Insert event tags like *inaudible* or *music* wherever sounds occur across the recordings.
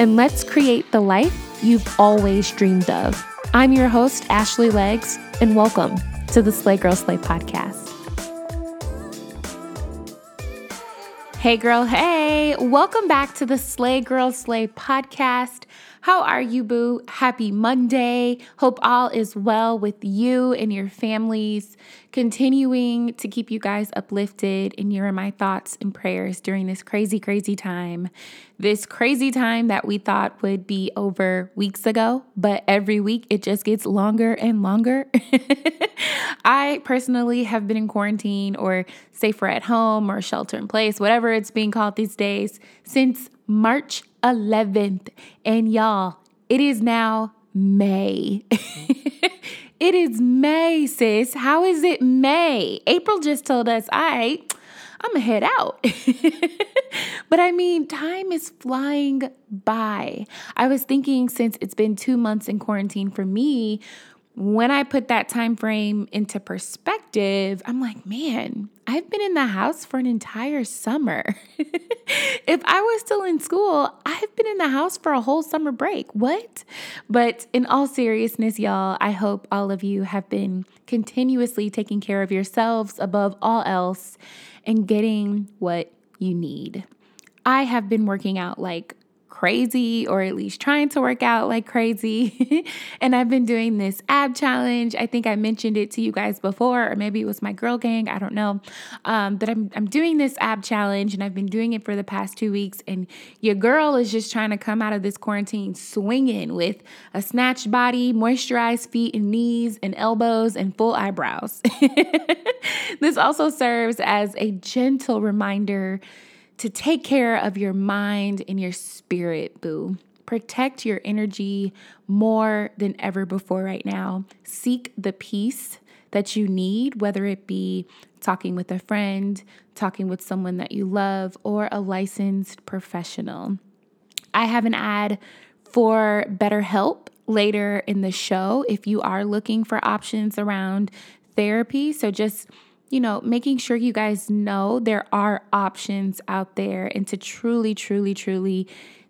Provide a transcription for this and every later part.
and let's create the life you've always dreamed of. I'm your host, Ashley Legs, and welcome to the Slay Girl Slay podcast. Hey, girl, hey, welcome back to the Slay Girl Slay podcast. How are you, boo? Happy Monday. Hope all is well with you and your families. Continuing to keep you guys uplifted, and you're in my thoughts and prayers during this crazy, crazy time. This crazy time that we thought would be over weeks ago, but every week it just gets longer and longer. *laughs* I personally have been in quarantine or safer at home or shelter in place, whatever it's being called these days, since March 11th. And y'all, it is now May. *laughs* it is May, sis. How is it May? April just told us, all right, I'm gonna head out. *laughs* but I mean, time is flying by. I was thinking since it's been two months in quarantine for me, when I put that time frame into perspective, I'm like, man, I've been in the house for an entire summer. *laughs* if I was still in school, I've been in the house for a whole summer break. What? But in all seriousness, y'all, I hope all of you have been continuously taking care of yourselves above all else and getting what you need. I have been working out like crazy or at least trying to work out like crazy. *laughs* and I've been doing this ab challenge. I think I mentioned it to you guys before, or maybe it was my girl gang. I don't know. Um, but I'm, I'm doing this ab challenge and I've been doing it for the past two weeks. And your girl is just trying to come out of this quarantine swinging with a snatched body, moisturized feet and knees and elbows, and full eyebrows. *laughs* this also serves as a gentle reminder to take care of your mind and your spirit, boo. Protect your energy more than ever before right now. Seek the peace that you need, whether it be talking with a friend, talking with someone that you love, or a licensed professional. I have an ad for BetterHelp later in the show if you are looking for options around therapy. So just you know, making sure you guys know there are options out there and to truly, truly, truly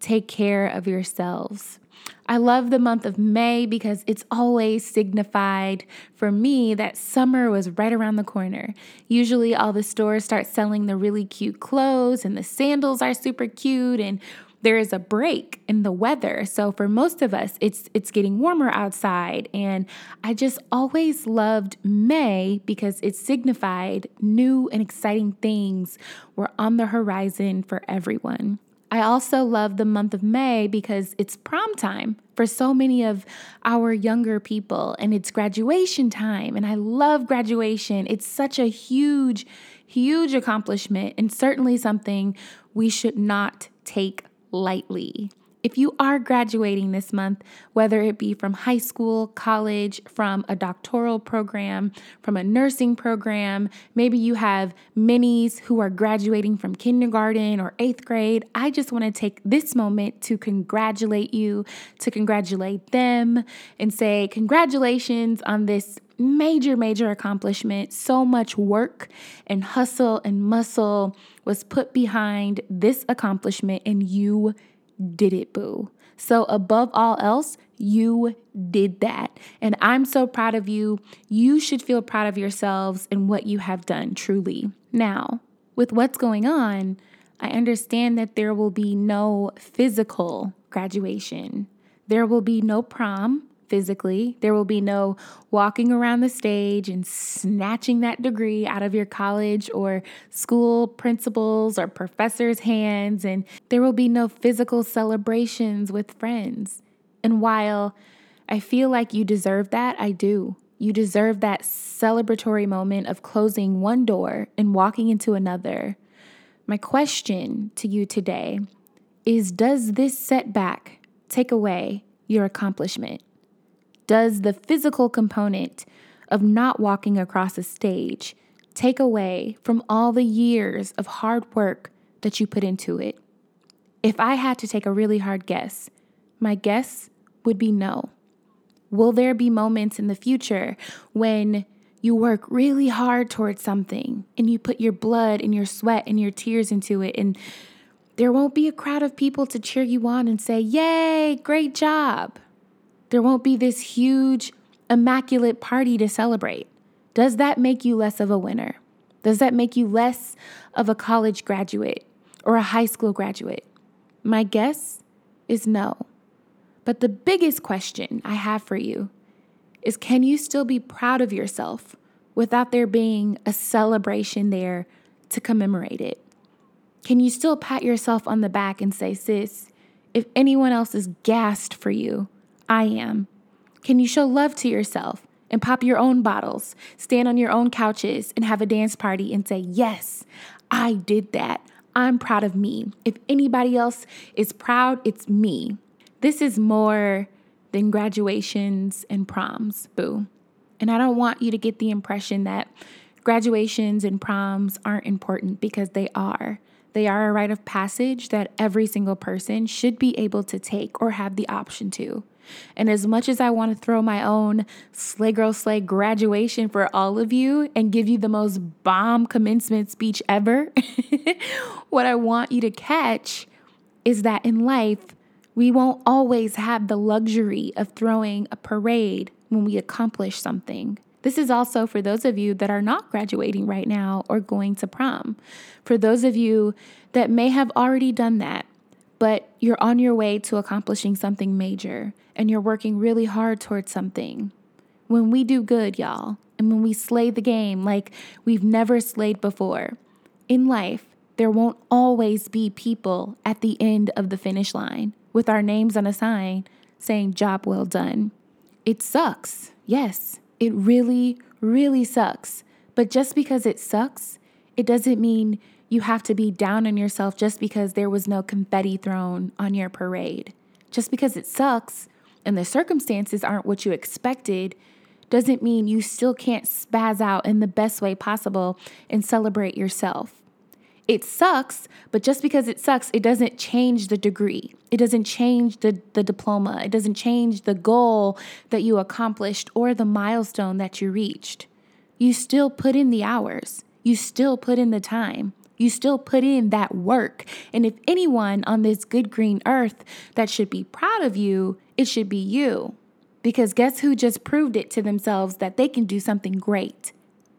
take care of yourselves. I love the month of May because it's always signified for me that summer was right around the corner. Usually, all the stores start selling the really cute clothes, and the sandals are super cute, and there is a break in the weather. So for most of us, it's it's getting warmer outside and I just always loved May because it signified new and exciting things were on the horizon for everyone. I also love the month of May because it's prom time for so many of our younger people and it's graduation time. And I love graduation. It's such a huge, huge accomplishment and certainly something we should not take lightly. If you are graduating this month, whether it be from high school, college, from a doctoral program, from a nursing program, maybe you have minis who are graduating from kindergarten or eighth grade, I just want to take this moment to congratulate you, to congratulate them, and say, Congratulations on this major, major accomplishment. So much work and hustle and muscle was put behind this accomplishment, and you did it, boo. So, above all else, you did that. And I'm so proud of you. You should feel proud of yourselves and what you have done, truly. Now, with what's going on, I understand that there will be no physical graduation. There will be no prom physically. There will be no walking around the stage and snatching that degree out of your college or school principals or professors' hands, and there will be no physical celebrations with friends. And while I feel like you deserve that, I do. You deserve that celebratory moment of closing one door and walking into another. My question to you today is Does this setback take away your accomplishment? Does the physical component of not walking across a stage take away from all the years of hard work that you put into it? If I had to take a really hard guess, my guess would be no. Will there be moments in the future when you work really hard towards something and you put your blood and your sweat and your tears into it and there won't be a crowd of people to cheer you on and say, Yay, great job. There won't be this huge, immaculate party to celebrate. Does that make you less of a winner? Does that make you less of a college graduate or a high school graduate? My guess is no. But the biggest question I have for you is can you still be proud of yourself without there being a celebration there to commemorate it? Can you still pat yourself on the back and say, sis, if anyone else is gassed for you, I am? Can you show love to yourself and pop your own bottles, stand on your own couches and have a dance party and say, yes, I did that. I'm proud of me. If anybody else is proud, it's me. This is more than graduations and proms, boo. And I don't want you to get the impression that graduations and proms aren't important because they are. They are a rite of passage that every single person should be able to take or have the option to. And as much as I want to throw my own Slay Girl Slay graduation for all of you and give you the most bomb commencement speech ever, *laughs* what I want you to catch is that in life, we won't always have the luxury of throwing a parade when we accomplish something. This is also for those of you that are not graduating right now or going to prom. For those of you that may have already done that, but you're on your way to accomplishing something major and you're working really hard towards something. When we do good, y'all, and when we slay the game like we've never slayed before, in life, there won't always be people at the end of the finish line with our names on a sign saying, Job well done. It sucks, yes. It really, really sucks. But just because it sucks, it doesn't mean you have to be down on yourself just because there was no confetti thrown on your parade. Just because it sucks and the circumstances aren't what you expected doesn't mean you still can't spaz out in the best way possible and celebrate yourself. It sucks, but just because it sucks, it doesn't change the degree. It doesn't change the, the diploma. It doesn't change the goal that you accomplished or the milestone that you reached. You still put in the hours, you still put in the time. You still put in that work. And if anyone on this good green earth that should be proud of you, it should be you. Because guess who just proved it to themselves that they can do something great?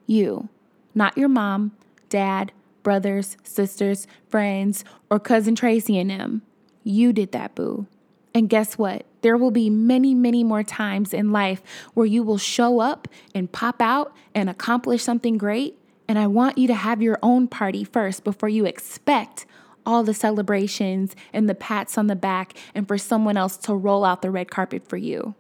You. Not your mom, dad, brothers, sisters, friends, or cousin Tracy and them. You did that, boo. And guess what? There will be many, many more times in life where you will show up and pop out and accomplish something great. And I want you to have your own party first before you expect all the celebrations and the pats on the back and for someone else to roll out the red carpet for you.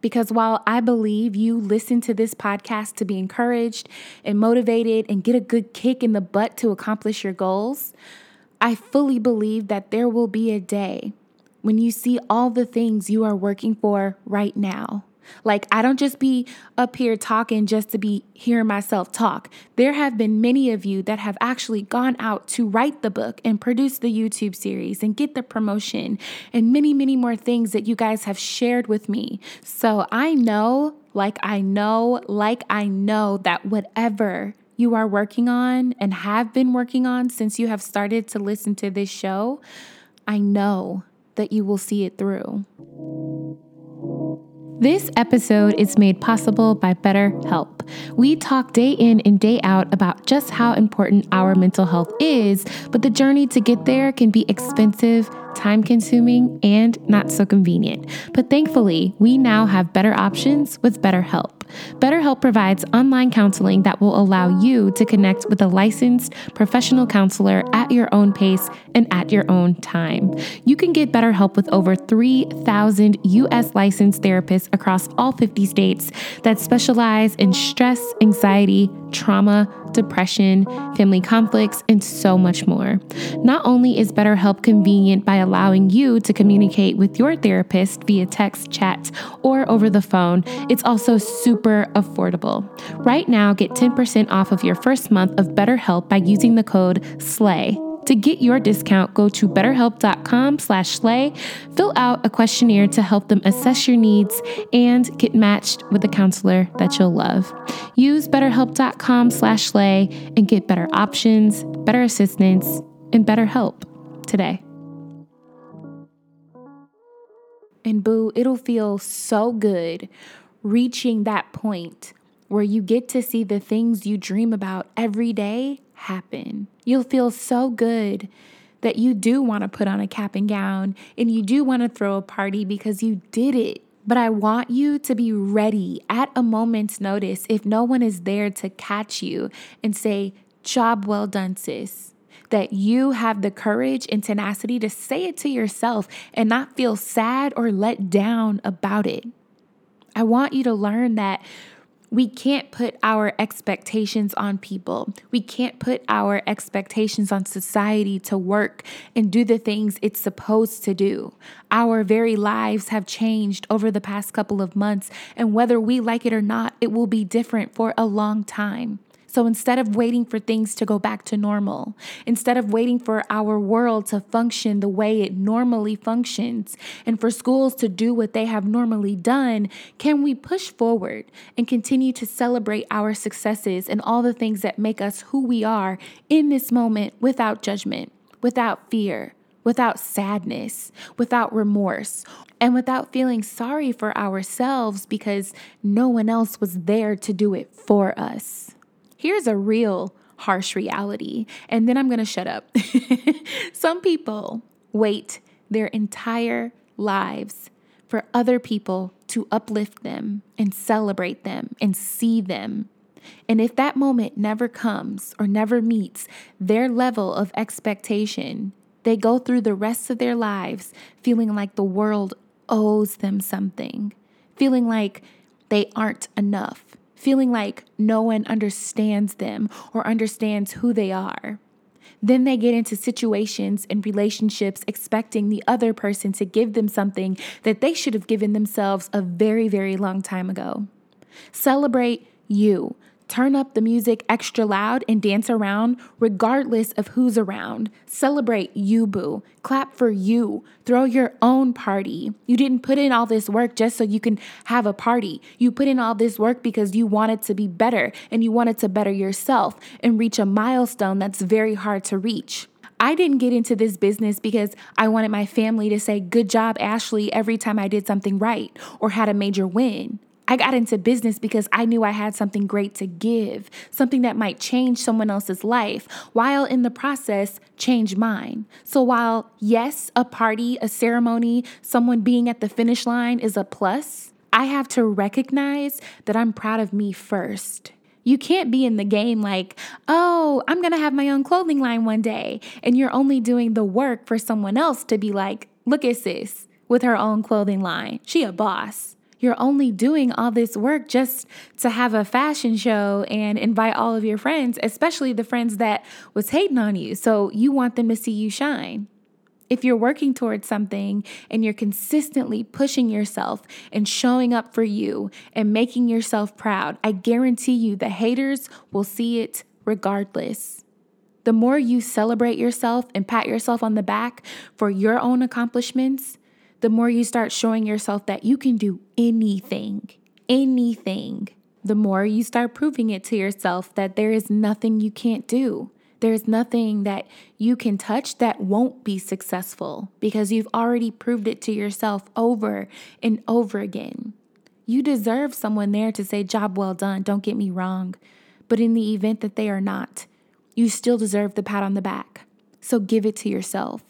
Because while I believe you listen to this podcast to be encouraged and motivated and get a good kick in the butt to accomplish your goals, I fully believe that there will be a day when you see all the things you are working for right now like, I don't just be up here talking just to be hearing myself talk. There have been many of you that have actually gone out to write the book and produce the YouTube series and get the promotion and many, many more things that you guys have shared with me. So I know, like, I know, like, I know that whatever you are working on and have been working on since you have started to listen to this show, I know that you will see it through. This episode is made possible by BetterHelp. We talk day in and day out about just how important our mental health is, but the journey to get there can be expensive time consuming, and not so convenient. But thankfully, we now have better options with BetterHelp. BetterHelp provides online counseling that will allow you to connect with a licensed professional counselor at your own pace and at your own time. You can get BetterHelp with over 3,000 US licensed therapists across all 50 states that specialize in stress, anxiety, trauma, depression, family conflicts, and so much more. Not only is BetterHelp convenient by allowing you to communicate with your therapist via text, chat, or over the phone, it's also super affordable. Right now, get 10% off of your first month of BetterHelp by using the code SLAY. To get your discount, go to betterhelp.com slash slay, fill out a questionnaire to help them assess your needs, and get matched with a counselor that you'll love. Use betterhelp.com slash slay and get better options, better assistance, and better help today. And boo, it'll feel so good reaching that point where you get to see the things you dream about every day happen. You'll feel so good that you do want to put on a cap and gown and you do want to throw a party because you did it. But I want you to be ready at a moment's notice if no one is there to catch you and say, Job well done, sis. That you have the courage and tenacity to say it to yourself and not feel sad or let down about it. I want you to learn that we can't put our expectations on people. We can't put our expectations on society to work and do the things it's supposed to do. Our very lives have changed over the past couple of months, and whether we like it or not, it will be different for a long time. So instead of waiting for things to go back to normal, instead of waiting for our world to function the way it normally functions, and for schools to do what they have normally done, can we push forward and continue to celebrate our successes and all the things that make us who we are in this moment without judgment, without fear? Without sadness, without remorse, and without feeling sorry for ourselves because no one else was there to do it for us. Here's a real harsh reality, and then I'm going to shut up. *laughs* Some people wait their entire lives for other people to uplift them and celebrate them and see them. And if that moment never comes or never meets their level of expectation, they go through the rest of their lives feeling like the world owes them something, feeling like they aren't enough, feeling like no one understands them or understands who they are. Then they get into situations and relationships expecting the other person to give them something that they should have given themselves a very, very long time ago. Celebrate you. Turn up the music extra loud and dance around regardless of who's around. Celebrate you, boo. Clap for you. Throw your own party. You didn't put in all this work just so you can have a party. You put in all this work because you wanted to be better and you wanted to better yourself and reach a milestone that's very hard to reach. I didn't get into this business because I wanted my family to say, Good job, Ashley, every time I did something right or had a major win. I got into business because I knew I had something great to give, something that might change someone else's life, while in the process, change mine. So, while yes, a party, a ceremony, someone being at the finish line is a plus, I have to recognize that I'm proud of me first. You can't be in the game like, oh, I'm gonna have my own clothing line one day, and you're only doing the work for someone else to be like, look at sis with her own clothing line. She a boss you're only doing all this work just to have a fashion show and invite all of your friends, especially the friends that was hating on you. So you want them to see you shine. If you're working towards something and you're consistently pushing yourself and showing up for you and making yourself proud, I guarantee you the haters will see it regardless. The more you celebrate yourself and pat yourself on the back for your own accomplishments, the more you start showing yourself that you can do anything, anything, the more you start proving it to yourself that there is nothing you can't do. There's nothing that you can touch that won't be successful because you've already proved it to yourself over and over again. You deserve someone there to say, Job well done, don't get me wrong. But in the event that they are not, you still deserve the pat on the back. So give it to yourself.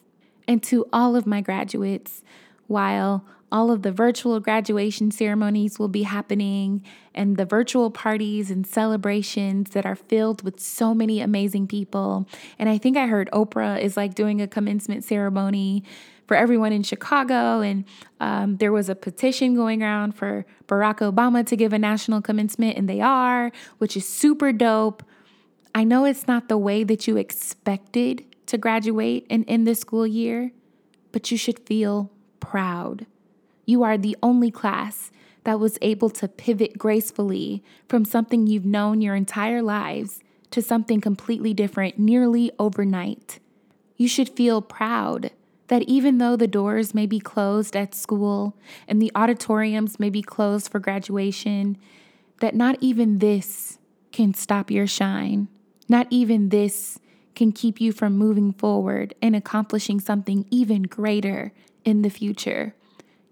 And to all of my graduates, while all of the virtual graduation ceremonies will be happening and the virtual parties and celebrations that are filled with so many amazing people. And I think I heard Oprah is like doing a commencement ceremony for everyone in Chicago. And um, there was a petition going around for Barack Obama to give a national commencement, and they are, which is super dope. I know it's not the way that you expected to graduate and end the school year, but you should feel proud. You are the only class that was able to pivot gracefully from something you've known your entire lives to something completely different nearly overnight. You should feel proud that even though the doors may be closed at school and the auditoriums may be closed for graduation, that not even this can stop your shine. Not even this can keep you from moving forward and accomplishing something even greater in the future.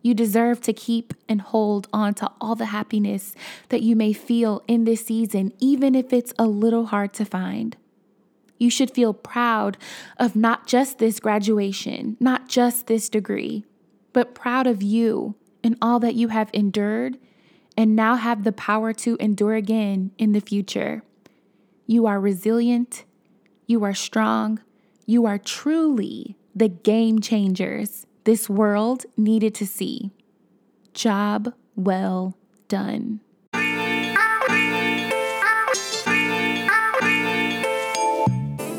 You deserve to keep and hold on to all the happiness that you may feel in this season, even if it's a little hard to find. You should feel proud of not just this graduation, not just this degree, but proud of you and all that you have endured and now have the power to endure again in the future. You are resilient, you are strong, you are truly the game changers this world needed to see. Job well done.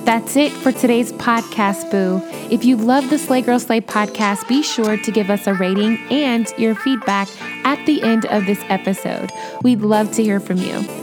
That's it for today's podcast, Boo. If you love the Slay Girl Slay podcast, be sure to give us a rating and your feedback at the end of this episode. We'd love to hear from you.